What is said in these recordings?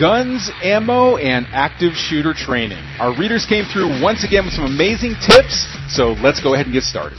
guns, ammo, and active shooter training. Our readers came through once again with some amazing tips, so let's go ahead and get started.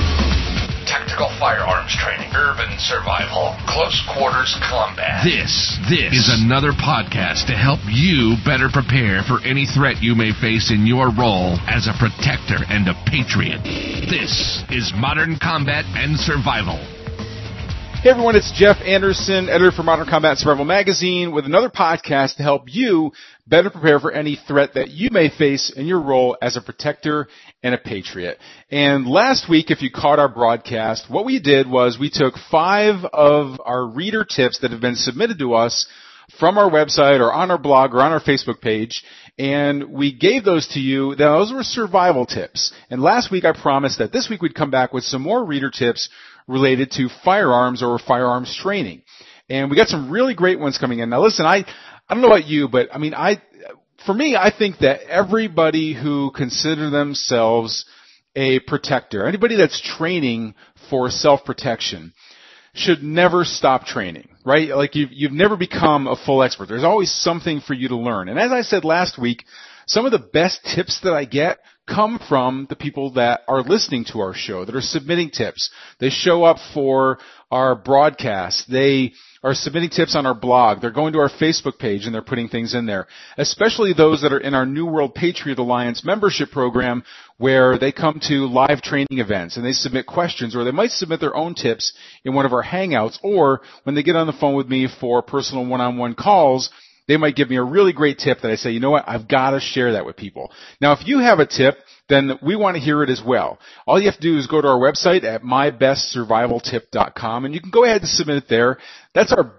Tactical firearms training, urban survival, close quarters combat. This, this is another podcast to help you better prepare for any threat you may face in your role as a protector and a patriot. This is Modern Combat and Survival. Hey everyone, it's Jeff Anderson, editor for Modern Combat Survival Magazine, with another podcast to help you better prepare for any threat that you may face in your role as a protector and a patriot. And last week, if you caught our broadcast, what we did was we took five of our reader tips that have been submitted to us from our website or on our blog or on our Facebook page, and we gave those to you. Those were survival tips. And last week I promised that this week we'd come back with some more reader tips related to firearms or firearms training. And we got some really great ones coming in. Now listen, I, I don't know about you, but I mean, I, for me, I think that everybody who consider themselves a protector, anybody that's training for self-protection, should never stop training, right? Like you've, you've never become a full expert. There's always something for you to learn. And as I said last week, some of the best tips that I get come from the people that are listening to our show, that are submitting tips. They show up for our broadcast. They are submitting tips on our blog. They're going to our Facebook page and they're putting things in there. Especially those that are in our New World Patriot Alliance membership program where they come to live training events and they submit questions or they might submit their own tips in one of our hangouts or when they get on the phone with me for personal one-on-one calls, they might give me a really great tip that I say, you know what, I've got to share that with people. Now, if you have a tip, then we want to hear it as well. All you have to do is go to our website at mybestsurvivaltip.com and you can go ahead and submit it there. That's our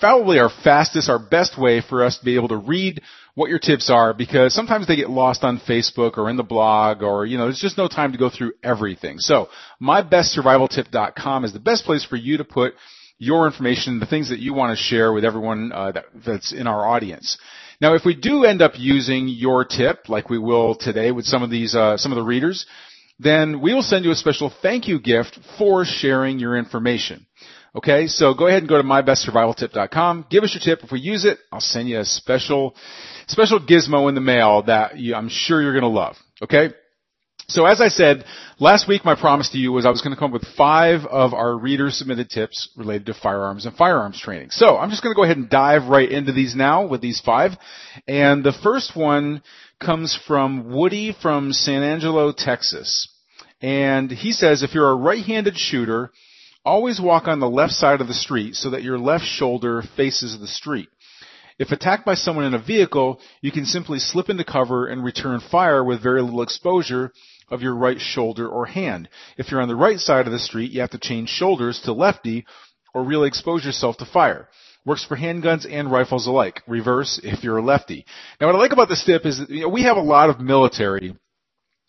probably our fastest, our best way for us to be able to read what your tips are because sometimes they get lost on Facebook or in the blog or, you know, there's just no time to go through everything. So mybestsurvivaltip.com is the best place for you to put your information, the things that you want to share with everyone uh, that, that's in our audience. Now, if we do end up using your tip, like we will today with some of these, uh, some of the readers, then we will send you a special thank you gift for sharing your information. Okay, so go ahead and go to mybestsurvivaltip.com. Give us your tip. If we use it, I'll send you a special, special gizmo in the mail that you, I'm sure you're going to love. Okay. So as I said, last week my promise to you was I was going to come up with five of our reader submitted tips related to firearms and firearms training. So I'm just going to go ahead and dive right into these now with these five. And the first one comes from Woody from San Angelo, Texas. And he says if you're a right-handed shooter, always walk on the left side of the street so that your left shoulder faces the street. If attacked by someone in a vehicle, you can simply slip into cover and return fire with very little exposure of your right shoulder or hand. If you're on the right side of the street, you have to change shoulders to lefty or really expose yourself to fire. Works for handguns and rifles alike. Reverse if you're a lefty. Now what I like about this tip is that, you know, we have a lot of military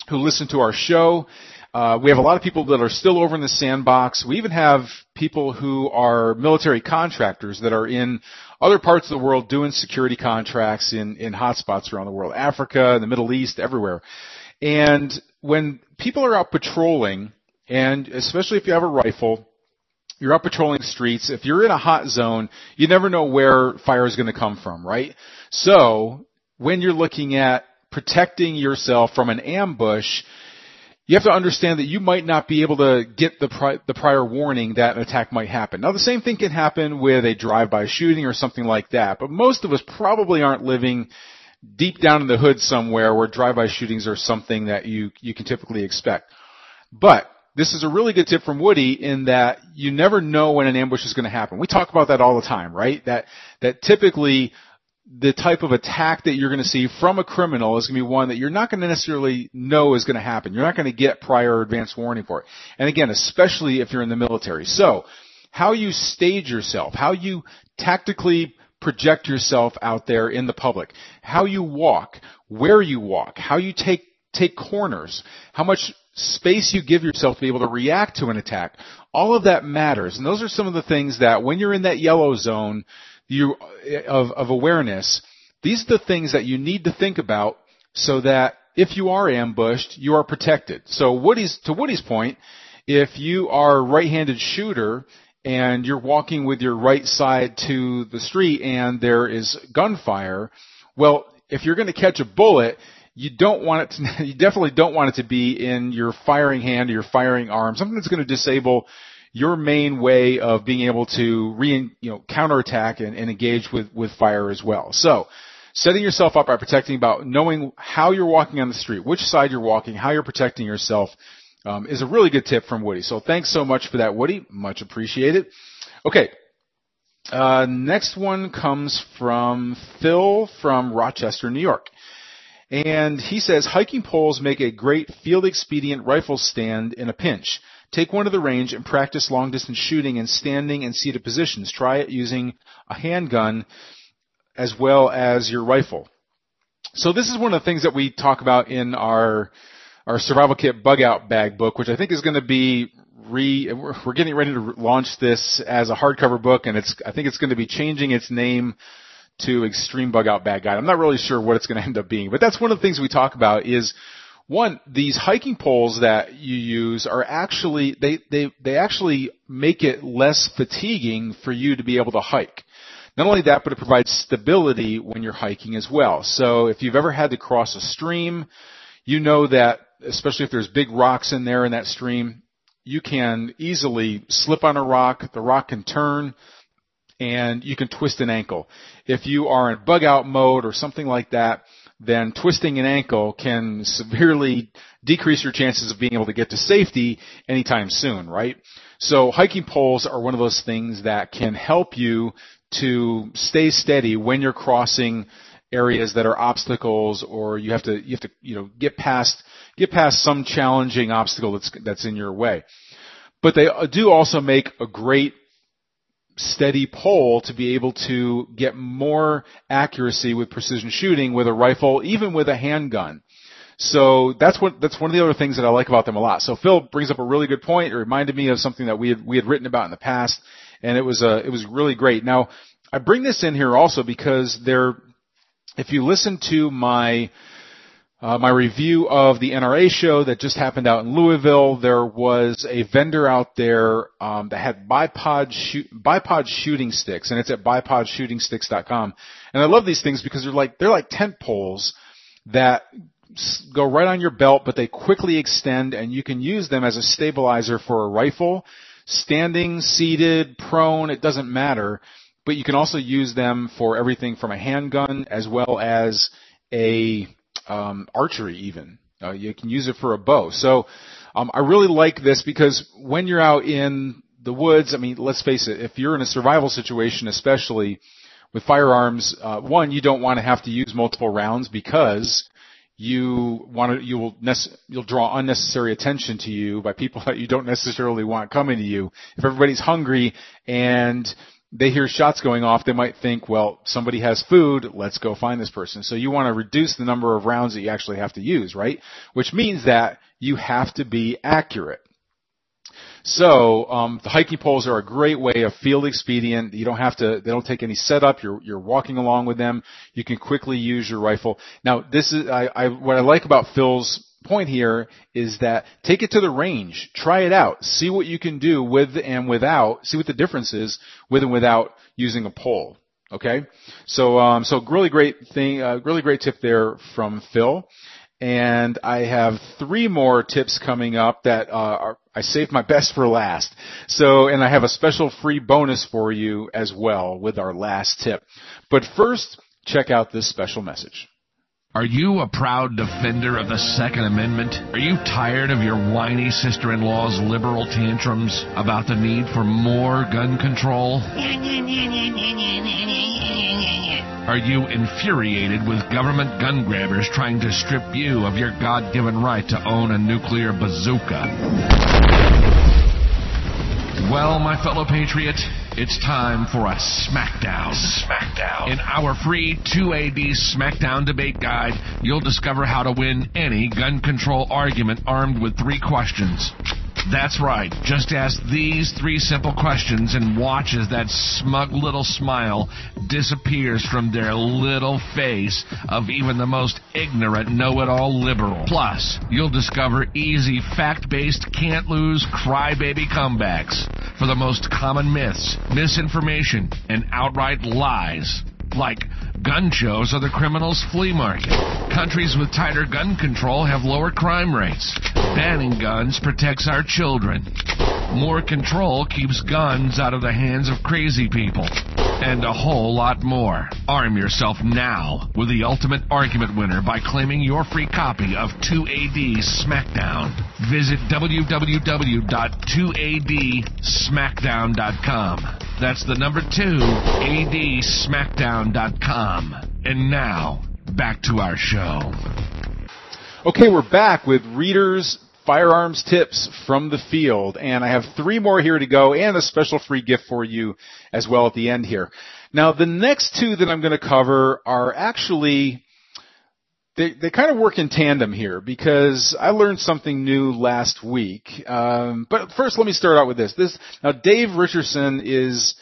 who listen to our show. Uh, we have a lot of people that are still over in the sandbox. We even have people who are military contractors that are in other parts of the world doing security contracts in, in hotspots around the world. Africa, the Middle East, everywhere. And when people are out patrolling, and especially if you have a rifle, you're out patrolling streets. If you're in a hot zone, you never know where fire is going to come from, right? So when you're looking at protecting yourself from an ambush, you have to understand that you might not be able to get the, pri- the prior warning that an attack might happen. Now the same thing can happen with a drive-by shooting or something like that, but most of us probably aren't living deep down in the hood somewhere where drive-by shootings are something that you, you can typically expect. But this is a really good tip from Woody in that you never know when an ambush is going to happen. We talk about that all the time, right? That, that typically the type of attack that you're going to see from a criminal is going to be one that you're not going to necessarily know is going to happen. You're not going to get prior advance warning for it. And again, especially if you're in the military. So, how you stage yourself, how you tactically project yourself out there in the public, how you walk, where you walk, how you take take corners, how much space you give yourself to be able to react to an attack. All of that matters. And those are some of the things that when you're in that yellow zone you, of, of awareness, these are the things that you need to think about so that if you are ambushed, you are protected. So Woody's, to Woody's point, if you are a right-handed shooter and you're walking with your right side to the street and there is gunfire, well, if you're going to catch a bullet, you don't want it to, you definitely don't want it to be in your firing hand or your firing arm, something that's going to disable your main way of being able to re, you know, counterattack and, and engage with, with fire as well. So, setting yourself up by protecting about knowing how you're walking on the street, which side you're walking, how you're protecting yourself, um, is a really good tip from Woody. So thanks so much for that, Woody. Much appreciated. Okay. Uh, next one comes from Phil from Rochester, New York. And he says, hiking poles make a great field expedient rifle stand in a pinch. Take one to the range and practice long distance shooting in standing and seated positions. Try it using a handgun as well as your rifle. So this is one of the things that we talk about in our our survival kit bug out bag book, which I think is going to be re we're getting ready to launch this as a hardcover book and it's I think it's going to be changing its name to Extreme Bug Out Bag Guide. I'm not really sure what it's going to end up being, but that's one of the things we talk about is one, these hiking poles that you use are actually, they, they, they actually make it less fatiguing for you to be able to hike. Not only that, but it provides stability when you're hiking as well. So if you've ever had to cross a stream, you know that, especially if there's big rocks in there in that stream, you can easily slip on a rock, the rock can turn, and you can twist an ankle. If you are in bug out mode or something like that, then twisting an ankle can severely decrease your chances of being able to get to safety anytime soon, right? So hiking poles are one of those things that can help you to stay steady when you're crossing areas that are obstacles or you have to you have to you know get past get past some challenging obstacle that's that's in your way. But they do also make a great steady pole to be able to get more accuracy with precision shooting with a rifle, even with a handgun. So that's what that's one of the other things that I like about them a lot. So Phil brings up a really good point. It reminded me of something that we had we had written about in the past, and it was uh, it was really great. Now I bring this in here also because there, if you listen to my uh, my review of the NRA show that just happened out in Louisville, there was a vendor out there um, that had bipod shoot, bipod shooting sticks, and it's at bipodshootingsticks.com. And I love these things because they're like they're like tent poles that go right on your belt, but they quickly extend, and you can use them as a stabilizer for a rifle, standing, seated, prone. It doesn't matter, but you can also use them for everything from a handgun as well as a um, archery even. Uh, you can use it for a bow. So um, I really like this because when you're out in the woods, I mean, let's face it, if you're in a survival situation, especially with firearms, uh, one, you don't want to have to use multiple rounds because you want to, you will nece- you'll draw unnecessary attention to you by people that you don't necessarily want coming to you. If everybody's hungry and they hear shots going off, they might think, well, somebody has food, let's go find this person. So you want to reduce the number of rounds that you actually have to use, right? Which means that you have to be accurate. So um, the hiking poles are a great way of field expedient. You don't have to; they don't take any setup. You're you're walking along with them. You can quickly use your rifle. Now, this is I, I what I like about Phil's point here is that take it to the range, try it out, see what you can do with and without, see what the difference is with and without using a pole. Okay, so um, so really great thing, uh, really great tip there from Phil. And I have three more tips coming up that uh, are, I saved my best for last. So, and I have a special free bonus for you as well with our last tip. But first, check out this special message. Are you a proud defender of the Second Amendment? Are you tired of your whiny sister in law's liberal tantrums about the need for more gun control? Are you infuriated with government gun grabbers trying to strip you of your God given right to own a nuclear bazooka? Well, my fellow patriot, It's time for a Smackdown. Smackdown. In our free 2AD Smackdown debate guide, you'll discover how to win any gun control argument armed with three questions. That's right. Just ask these three simple questions and watch as that smug little smile disappears from their little face of even the most ignorant know-it-all liberal. Plus, you'll discover easy fact-based can't lose crybaby comebacks for the most common myths, misinformation, and outright lies like gun shows are the criminal's flea market. Countries with tighter gun control have lower crime rates. Banning guns protects our children. More control keeps guns out of the hands of crazy people. And a whole lot more. Arm yourself now with the ultimate argument winner by claiming your free copy of 2AD Smackdown. Visit www.2adsmackdown.com. That's the number 2, adsmackdown.com. And now, back to our show. Okay, we're back with readers firearms tips from the field and I have three more here to go and a special free gift for you as well at the end here. Now the next two that I'm going to cover are actually they, they kind of work in tandem here because I learned something new last week. Um, but first, let me start out with this. This now, Dave Richardson is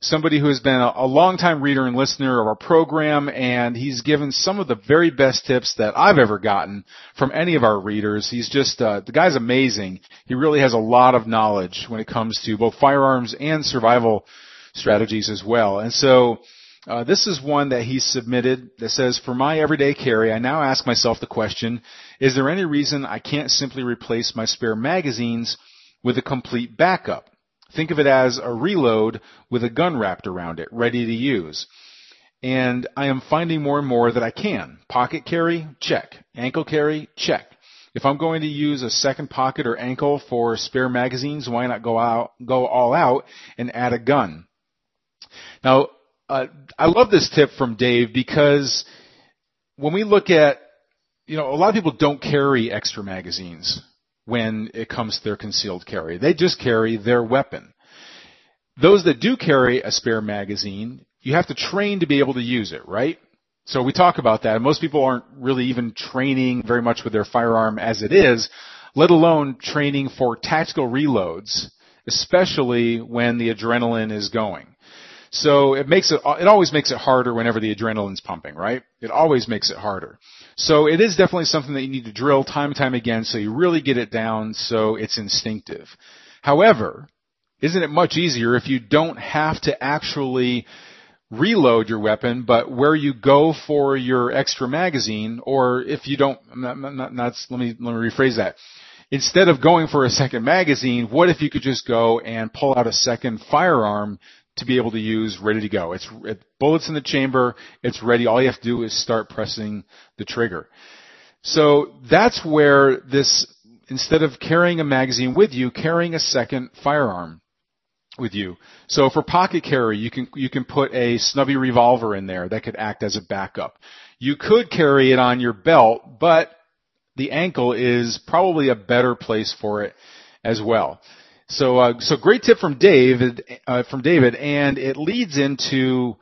somebody who has been a, a longtime reader and listener of our program, and he's given some of the very best tips that I've ever gotten from any of our readers. He's just uh, the guy's amazing. He really has a lot of knowledge when it comes to both firearms and survival strategies as well. And so uh, this is one that he submitted that says, for my everyday carry, I now ask myself the question, is there any reason I can't simply replace my spare magazines with a complete backup? Think of it as a reload with a gun wrapped around it, ready to use. And I am finding more and more that I can. Pocket carry, check. Ankle carry, check. If I'm going to use a second pocket or ankle for spare magazines, why not go out, go all out and add a gun? Now, uh, I love this tip from Dave because when we look at, you know, a lot of people don't carry extra magazines when it comes to their concealed carry. They just carry their weapon. Those that do carry a spare magazine, you have to train to be able to use it, right? So we talk about that. Most people aren't really even training very much with their firearm as it is, let alone training for tactical reloads, especially when the adrenaline is going. So it makes it, it always makes it harder whenever the adrenaline's pumping, right? It always makes it harder. So it is definitely something that you need to drill time and time again so you really get it down so it's instinctive. However, isn't it much easier if you don't have to actually reload your weapon, but where you go for your extra magazine, or if you don't, not, not, not, let me, let me rephrase that. Instead of going for a second magazine, what if you could just go and pull out a second firearm to be able to use ready to go. It's it, bullets in the chamber. It's ready. All you have to do is start pressing the trigger. So that's where this, instead of carrying a magazine with you, carrying a second firearm with you. So for pocket carry, you can, you can put a snubby revolver in there that could act as a backup. You could carry it on your belt, but the ankle is probably a better place for it as well. So, uh, so great tip from David, uh, from David, and it leads into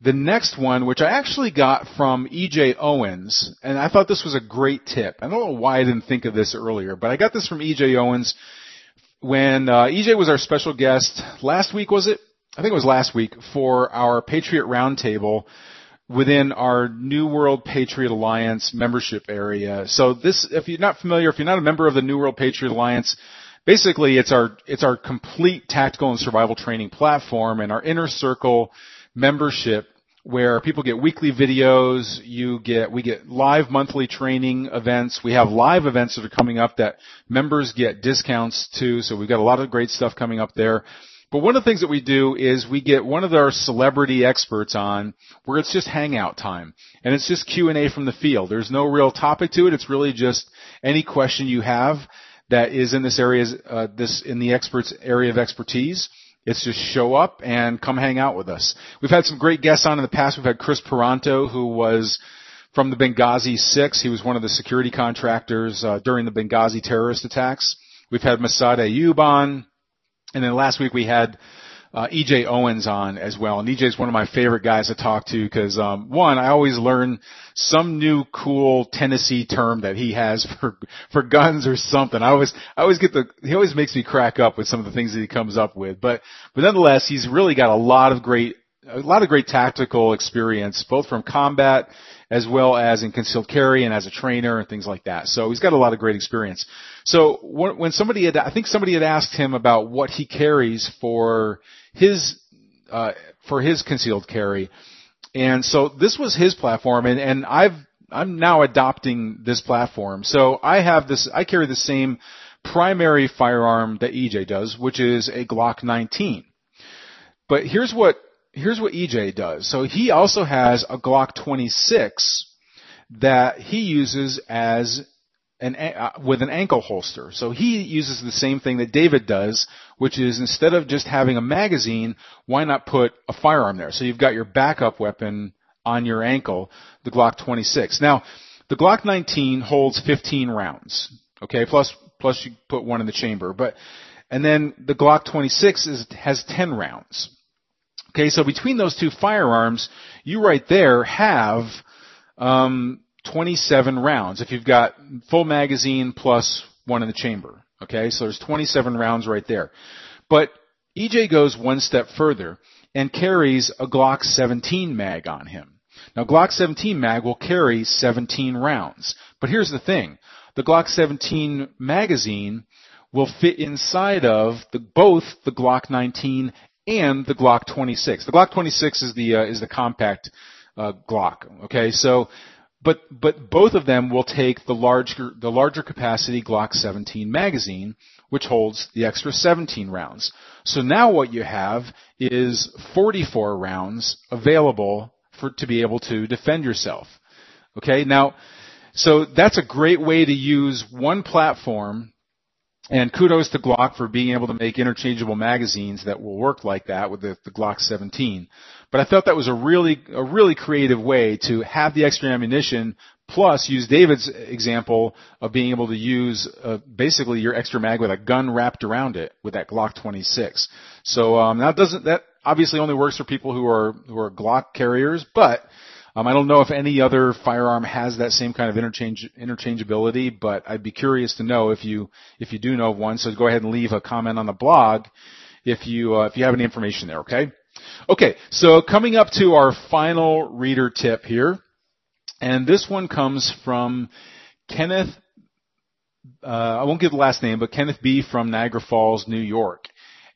the next one, which I actually got from EJ Owens, and I thought this was a great tip. I don't know why I didn't think of this earlier, but I got this from EJ Owens when uh, EJ was our special guest last week. Was it? I think it was last week for our Patriot Roundtable within our New World Patriot Alliance membership area. So this, if you're not familiar, if you're not a member of the New World Patriot Alliance, basically it's our it's our complete tactical and survival training platform and our inner circle membership where people get weekly videos, you get, we get live monthly training events. We have live events that are coming up that members get discounts to. So we've got a lot of great stuff coming up there. But one of the things that we do is we get one of our celebrity experts on where it's just hangout time and it's just Q&A from the field. There's no real topic to it. It's really just any question you have that is in this area, uh, this in the experts area of expertise. It's just show up and come hang out with us. We've had some great guests on in the past. We've had Chris Paronto, who was from the Benghazi Six. He was one of the security contractors uh, during the Benghazi terrorist attacks. We've had Masada on, and then last week we had uh, EJ Owens on as well. And EJ is one of my favorite guys to talk to because, um, one, I always learn some new cool Tennessee term that he has for, for guns or something. I always, I always get the, he always makes me crack up with some of the things that he comes up with. But, but nonetheless, he's really got a lot of great, a lot of great tactical experience, both from combat as well as in concealed carry and as a trainer and things like that. So he's got a lot of great experience. So when somebody had, I think somebody had asked him about what he carries for his, uh, for his concealed carry. And so this was his platform and, and I've, I'm now adopting this platform. So I have this, I carry the same primary firearm that EJ does, which is a Glock 19. But here's what here's what EJ does. So he also has a Glock 26 that he uses as an uh, with an ankle holster. So he uses the same thing that David does, which is instead of just having a magazine, why not put a firearm there? So you've got your backup weapon on your ankle, the Glock 26. Now, the Glock 19 holds 15 rounds. Okay, plus plus you put one in the chamber, but and then the Glock 26 is, has 10 rounds. Okay, so between those two firearms, you right there have um, 27 rounds. If you've got full magazine plus one in the chamber. Okay, so there's 27 rounds right there. But EJ goes one step further and carries a Glock 17 mag on him. Now Glock 17 mag will carry 17 rounds. But here's the thing. The Glock 17 magazine will fit inside of the, both the Glock 19 and the Glock 26. The Glock 26 is the uh, is the compact uh, Glock. Okay, so but but both of them will take the larger the larger capacity Glock 17 magazine, which holds the extra 17 rounds. So now what you have is 44 rounds available for to be able to defend yourself. Okay, now so that's a great way to use one platform and kudos to Glock for being able to make interchangeable magazines that will work like that with the, the, Glock 17. But I thought that was a really, a really creative way to have the extra ammunition plus use David's example of being able to use uh, basically your extra mag with a gun wrapped around it with that Glock 26. So um, that doesn't that obviously only works for people who are who are Glock carriers, but um, I don't know if any other firearm has that same kind of interchange interchangeability, but I'd be curious to know if you if you do know of one. So go ahead and leave a comment on the blog if you uh, if you have any information there. Okay. Okay. So coming up to our final reader tip here, and this one comes from Kenneth. Uh, I won't give the last name, but Kenneth B. from Niagara Falls, New York.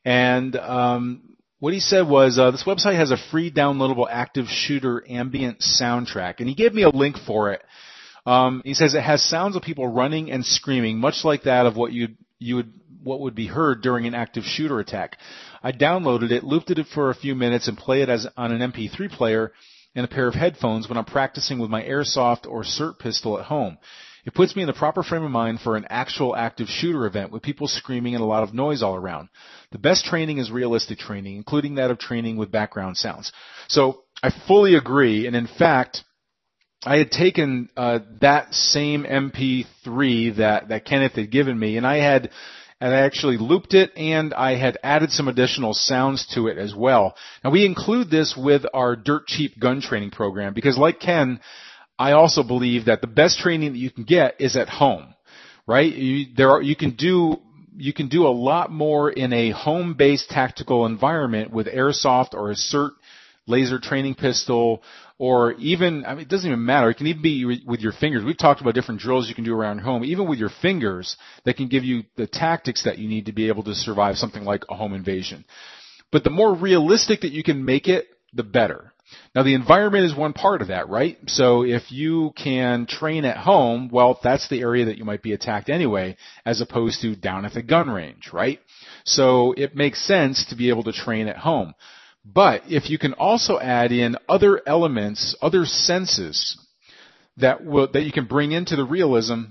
And um, what he said was uh, this website has a free downloadable active shooter ambient soundtrack, and he gave me a link for it. Um, he says it has sounds of people running and screaming, much like that of what you you would what would be heard during an active shooter attack. I downloaded it, looped it for a few minutes, and play it as on an MP3 player and a pair of headphones when I'm practicing with my airsoft or SIRT pistol at home. It puts me in the proper frame of mind for an actual active shooter event with people screaming and a lot of noise all around. The best training is realistic training, including that of training with background sounds. So I fully agree, and in fact, I had taken uh, that same MP3 that that Kenneth had given me, and I had and I actually looped it and I had added some additional sounds to it as well. Now we include this with our dirt cheap gun training program because like Ken, I also believe that the best training that you can get is at home, right? You, there are, you can do you can do a lot more in a home-based tactical environment with airsoft or a SIRT laser training pistol or even, I mean, it doesn't even matter. It can even be with your fingers. We've talked about different drills you can do around home, even with your fingers that can give you the tactics that you need to be able to survive something like a home invasion. But the more realistic that you can make it, the better. Now the environment is one part of that, right? So if you can train at home, well, that's the area that you might be attacked anyway, as opposed to down at the gun range, right? So it makes sense to be able to train at home. But if you can also add in other elements, other senses that will, that you can bring into the realism,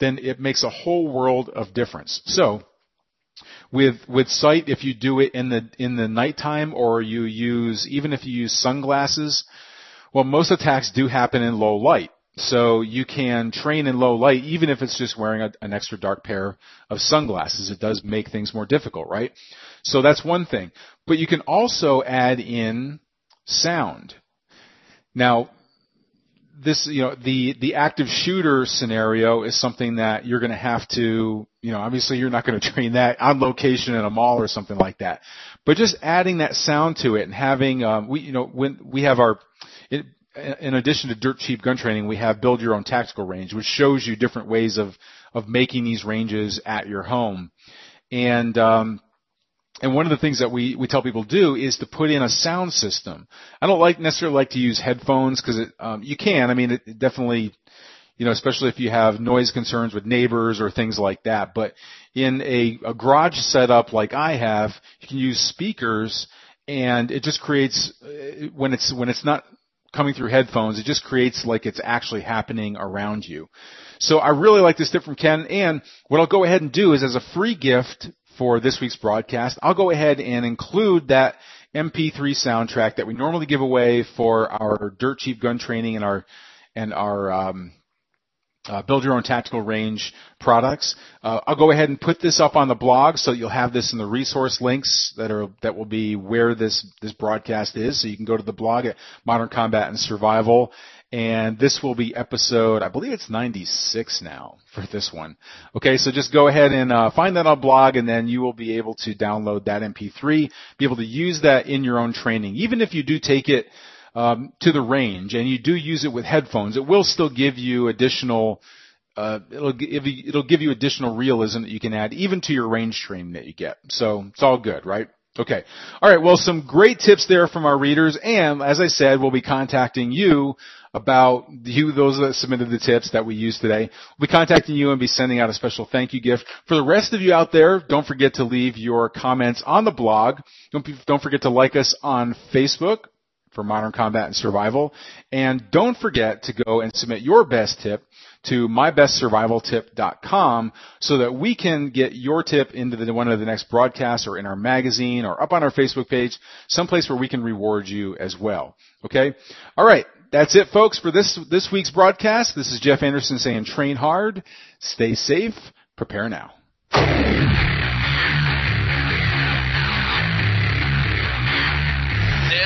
then it makes a whole world of difference. So, with with sight if you do it in the in the nighttime or you use even if you use sunglasses well most attacks do happen in low light So you can train in low light even if it's just wearing a, an extra dark pair of sunglasses. It does make things more difficult, right? So that's one thing. But you can also add in sound. Now, this, you know, the, the active shooter scenario is something that you're going to have to, you know, obviously you're not going to train that on location in a mall or something like that. But just adding that sound to it and having, um, we, you know, when we have our, it, in addition to dirt cheap gun training, we have build your own tactical range, which shows you different ways of, of making these ranges at your home. And, um, and one of the things that we, we tell people to do is to put in a sound system. I don't like necessarily like to use headphones because um, you can. I mean, it, it definitely, you know, especially if you have noise concerns with neighbors or things like that. But in a, a garage setup like I have, you can use speakers and it just creates, uh, when it's, when it's not coming through headphones, it just creates like it's actually happening around you. So I really like this tip from Ken and what I'll go ahead and do is as a free gift for this week's broadcast, I'll go ahead and include that MP3 soundtrack that we normally give away for our dirt cheap gun training and our and our um, uh, build your own tactical range products. Uh, I'll go ahead and put this up on the blog so you'll have this in the resource links that are that will be where this this broadcast is. So you can go to the blog at Modern Combat and Survival and this will be episode, I believe it's 96 now for this one. Okay, so just go ahead and uh, find that on blog, and then you will be able to download that MP3, be able to use that in your own training. Even if you do take it um, to the range and you do use it with headphones, it will still give you additional. Uh, it'll it'll give you additional realism that you can add even to your range training that you get. So it's all good, right? Okay. All right. Well, some great tips there from our readers. And as I said, we'll be contacting you about you, those that submitted the tips that we used today. We'll be contacting you and be sending out a special thank you gift. For the rest of you out there, don't forget to leave your comments on the blog. Don't, be, don't forget to like us on Facebook for Modern Combat and Survival. And don't forget to go and submit your best tip to mybestsurvivaltip.com so that we can get your tip into the, one of the next broadcasts or in our magazine or up on our Facebook page, someplace where we can reward you as well. Okay? Alright, that's it folks for this, this week's broadcast. This is Jeff Anderson saying train hard, stay safe, prepare now.